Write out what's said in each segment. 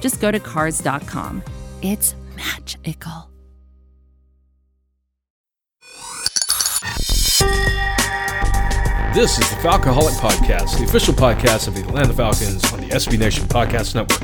just go to Cars.com. It's magical. This is the Falcoholic Podcast, the official podcast of the Atlanta Falcons on the SB Nation Podcast Network.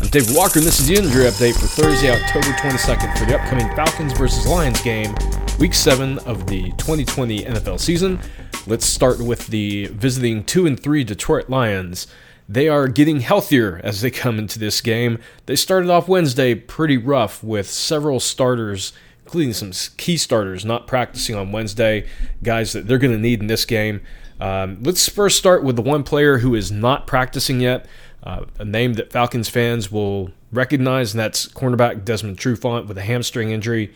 I'm Dave Walker, and this is the injury update for Thursday, October 22nd for the upcoming Falcons versus Lions game, week 7 of the 2020 NFL season. Let's start with the visiting 2 and 3 Detroit Lions. They are getting healthier as they come into this game. They started off Wednesday pretty rough with several starters including some key starters not practicing on Wednesday, guys that they're going to need in this game. Um, let's first start with the one player who is not practicing yet, uh, a name that Falcons fans will recognize, and that's cornerback Desmond Trufant with a hamstring injury.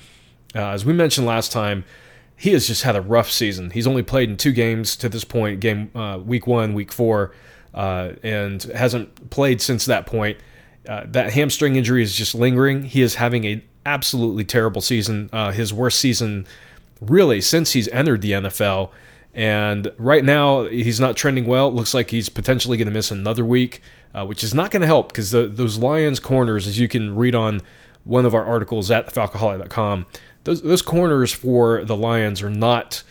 Uh, as we mentioned last time, he has just had a rough season. He's only played in two games to this point, game uh, week one, week four, uh, and hasn't played since that point. Uh, that hamstring injury is just lingering. He is having a absolutely terrible season, uh, his worst season really since he's entered the NFL. And right now, he's not trending well. It looks like he's potentially going to miss another week, uh, which is not going to help because those Lions corners, as you can read on one of our articles at falcoholic.com, those, those corners for the Lions are not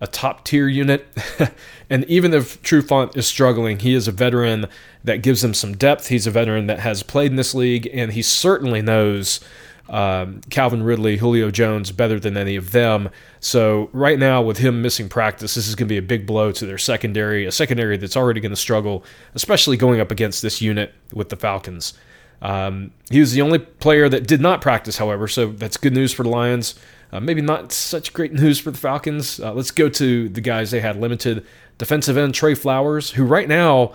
a top tier unit. and even if Trufant is struggling, he is a veteran that gives them some depth. He's a veteran that has played in this league, and he certainly knows um, Calvin Ridley, Julio Jones better than any of them. So right now, with him missing practice, this is going to be a big blow to their secondary, a secondary that's already going to struggle, especially going up against this unit with the Falcons. Um, he was the only player that did not practice, however, so that's good news for the Lions. Uh, maybe not such great news for the Falcons. Uh, let's go to the guys they had limited. Defensive end Trey Flowers, who right now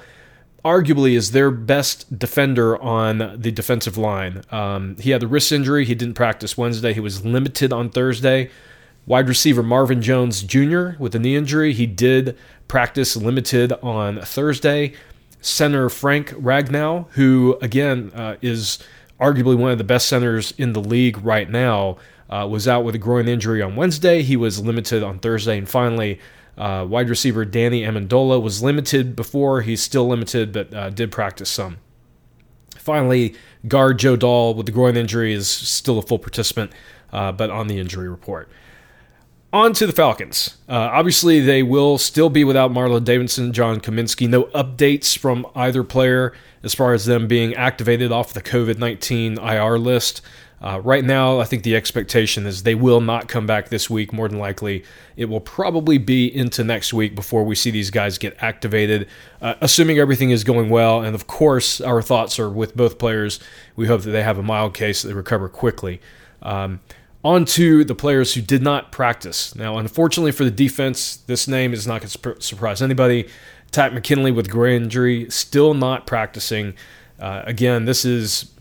arguably is their best defender on the defensive line. Um, he had the wrist injury. He didn't practice Wednesday. He was limited on Thursday. Wide receiver Marvin Jones Jr. with a knee injury. He did practice limited on Thursday. Center Frank Ragnow, who again uh, is arguably one of the best centers in the league right now, uh, was out with a groin injury on Wednesday. He was limited on Thursday. And finally, uh, wide receiver Danny Amendola was limited before. He's still limited, but uh, did practice some. Finally, guard Joe Dahl with the groin injury is still a full participant, uh, but on the injury report. On to the Falcons. Uh, obviously, they will still be without Marlon Davidson, John Cominsky. No updates from either player as far as them being activated off the COVID 19 IR list. Uh, right now, I think the expectation is they will not come back this week. More than likely, it will probably be into next week before we see these guys get activated, uh, assuming everything is going well. And of course, our thoughts are with both players. We hope that they have a mild case, that they recover quickly. Um, on to the players who did not practice. Now, unfortunately for the defense, this name is not going to surprise anybody. Takk McKinley with groin injury, still not practicing. Uh, again, this is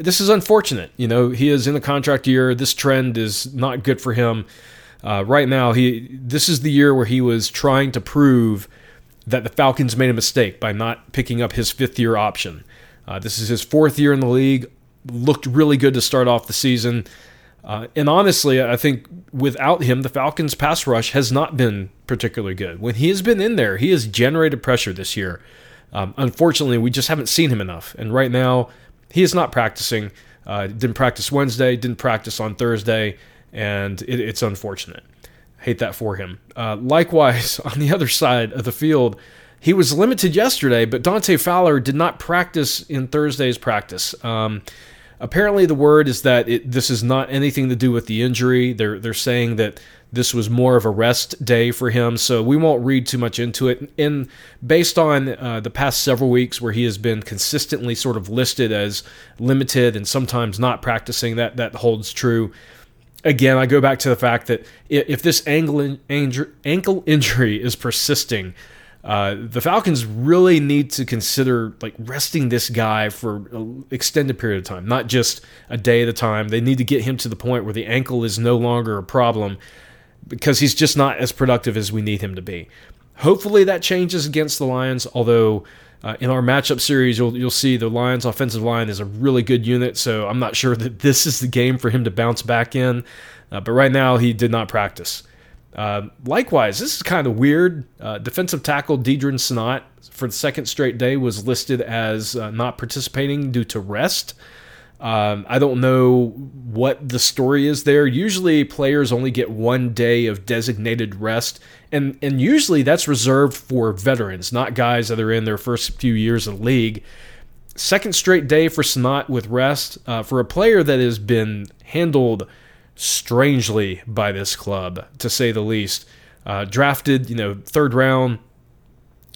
this is unfortunate. You know, he is in the contract year. This trend is not good for him. Uh, right now, he this is the year where he was trying to prove that the Falcons made a mistake by not picking up his fifth year option. Uh, this is his fourth year in the league. Looked really good to start off the season. Uh, and honestly, I think without him, the Falcons' pass rush has not been particularly good. When he has been in there, he has generated pressure this year. Um, unfortunately, we just haven't seen him enough. And right now, he is not practicing. Uh, didn't practice Wednesday, didn't practice on Thursday, and it, it's unfortunate. Hate that for him. Uh, likewise, on the other side of the field, he was limited yesterday, but Dante Fowler did not practice in Thursday's practice. Um, Apparently, the word is that it, this is not anything to do with the injury. They're they're saying that this was more of a rest day for him, so we won't read too much into it. And based on uh, the past several weeks, where he has been consistently sort of listed as limited and sometimes not practicing, that that holds true. Again, I go back to the fact that if this ankle, ankle injury is persisting, uh, the Falcons really need to consider like resting this guy for an extended period of time, not just a day at a time. They need to get him to the point where the ankle is no longer a problem because he's just not as productive as we need him to be. Hopefully that changes against the Lions, although uh, in our matchup series, you'll you'll see the Lions' offensive line is a really good unit. So I'm not sure that this is the game for him to bounce back in. Uh, but right now, he did not practice. Uh, likewise, this is kind of weird. Uh, defensive tackle Deadrin Senat for the second straight day was listed as uh, not participating due to rest. Um, I don't know what the story is there. Usually, players only get one day of designated rest, and and usually that's reserved for veterans, not guys that are in their first few years the league. Second straight day for Senat with rest uh, for a player that has been handled strangely by this club, to say the least. Uh, drafted, you know, third round,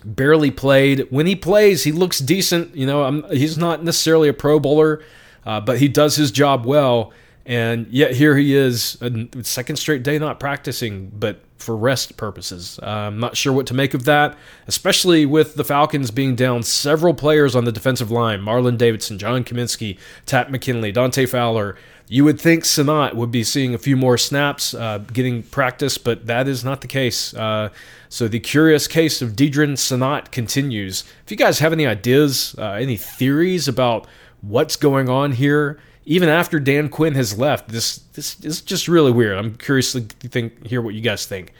barely played. When he plays, he looks decent. You know, I'm, he's not necessarily a Pro Bowler, uh, but he does his job well. And yet here he is, a second straight day not practicing, but for rest purposes. Uh, I'm not sure what to make of that, especially with the Falcons being down several players on the defensive line Marlon Davidson, John Cominsky, Takk McKinley, Dante Fowler. You would think Senat would be seeing a few more snaps, uh, getting practice, but that is not the case. Uh, so the curious case of Deadrin Senat continues. If you guys have any ideas, uh, any theories about what's going on here, even after Dan Quinn has left. This this is just really weird. I'm curious to think hear what you guys think.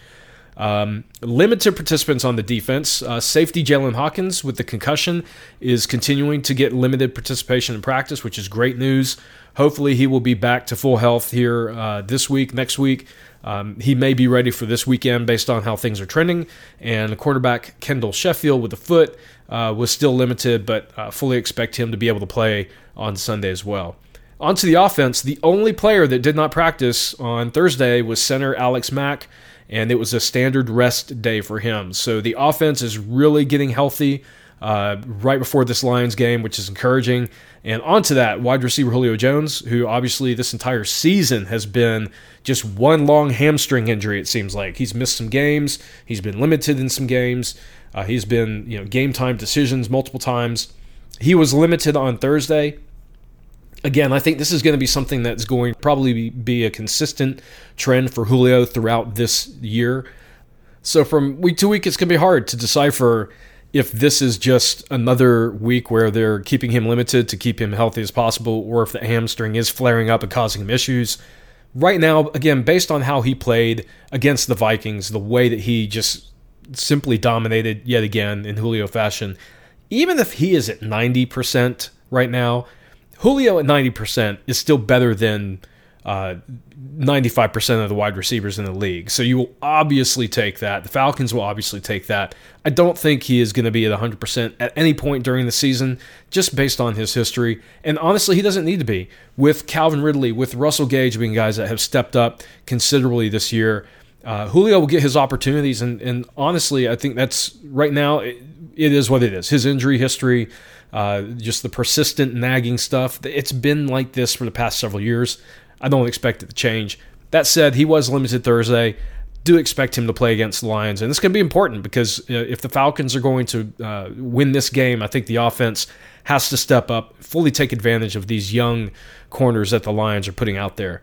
Um, limited participants on the defense. Uh, safety Jaylinn Hawkins with the concussion is continuing to get limited participation in practice, which is great news. Hopefully, he will be back to full health here uh, this week, next week. Um, he may be ready for this weekend based on how things are trending. And quarterback Kendall Sheffield with the foot uh, was still limited, but uh, fully expect him to be able to play on Sunday as well. Onto the offense, the only player that did not practice on Thursday was center Alex Mack, and it was a standard rest day for him. So the offense is really getting healthy uh, right before this Lions game, which is encouraging. And onto that, wide receiver Julio Jones, who obviously this entire season has been just one long hamstring injury, it seems like. He's missed some games, he's been limited in some games, uh, he's been, you know, game time decisions multiple times. He was limited on Thursday again, I think this is going to be something that's going probably be a consistent trend for Julio throughout this year. So from week to week, it's going to be hard to decipher if this is just another week where they're keeping him limited to keep him healthy as possible, or if the hamstring is flaring up and causing him issues. Right now, again, based on how he played against the Vikings, the way that he just simply dominated yet again in Julio fashion, even if he is at 90% right now, Julio at 90% is still better than uh, 95% of the wide receivers in the league. So you will obviously take that. The Falcons will obviously take that. I don't think he is going to be at 100% at any point during the season, just based on his history. And honestly, he doesn't need to be. With Calvin Ridley, with Russell Gage being guys that have stepped up considerably this year, uh, Julio will get his opportunities. And, and honestly, I think that's right now, it, it is what it is. His injury history uh, just the persistent nagging stuff. It's been like this for the past several years. I don't expect it to change. That said, he was limited Thursday. Do expect him to play against the Lions, and going to be important because if the Falcons are going to uh, win this game, I think the offense has to step up, fully take advantage of these young corners that the Lions are putting out there.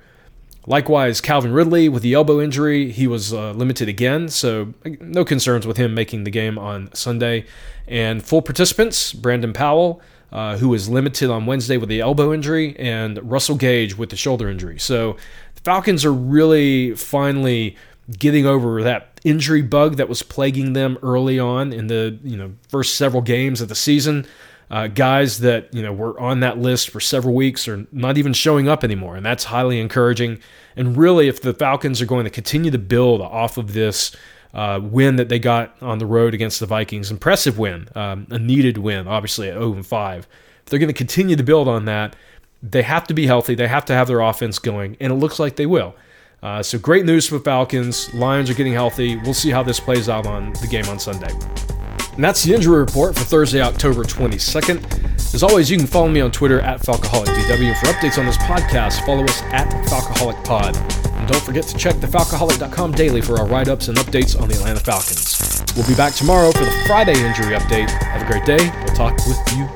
Likewise, Calvin Ridley with the elbow injury, he was uh, limited again, so no concerns with him making the game on Sunday. And full participants, Brandon Powell, uh, who was limited on Wednesday with the elbow injury, and Russell Gage with the shoulder injury. So the Falcons are really finally getting over that injury bug that was plaguing them early on in the you know first several games of the season. Uh, guys that you know were on that list for several weeks are not even showing up anymore, and that's highly encouraging. And really, if the Falcons are going to continue to build off of this uh, win that they got on the road against the Vikings, impressive win, um, a needed win, obviously at 0 and 5. If they're going to continue to build on that, They have to be healthy. They have to have their offense going, and it looks like they will. Uh, so great news for Falcons. Lions are getting healthy. We'll see how this plays out on the game on Sunday. And that's the injury report for Thursday, October 22nd. As always, you can follow me on Twitter at FalcoholicDW. For updates on this podcast, follow us at FalcoholicPod. And don't forget to check the Falcoholic.com daily for our write ups and updates on the Atlanta Falcons. We'll be back tomorrow for the Friday injury update. Have a great day. We'll talk with you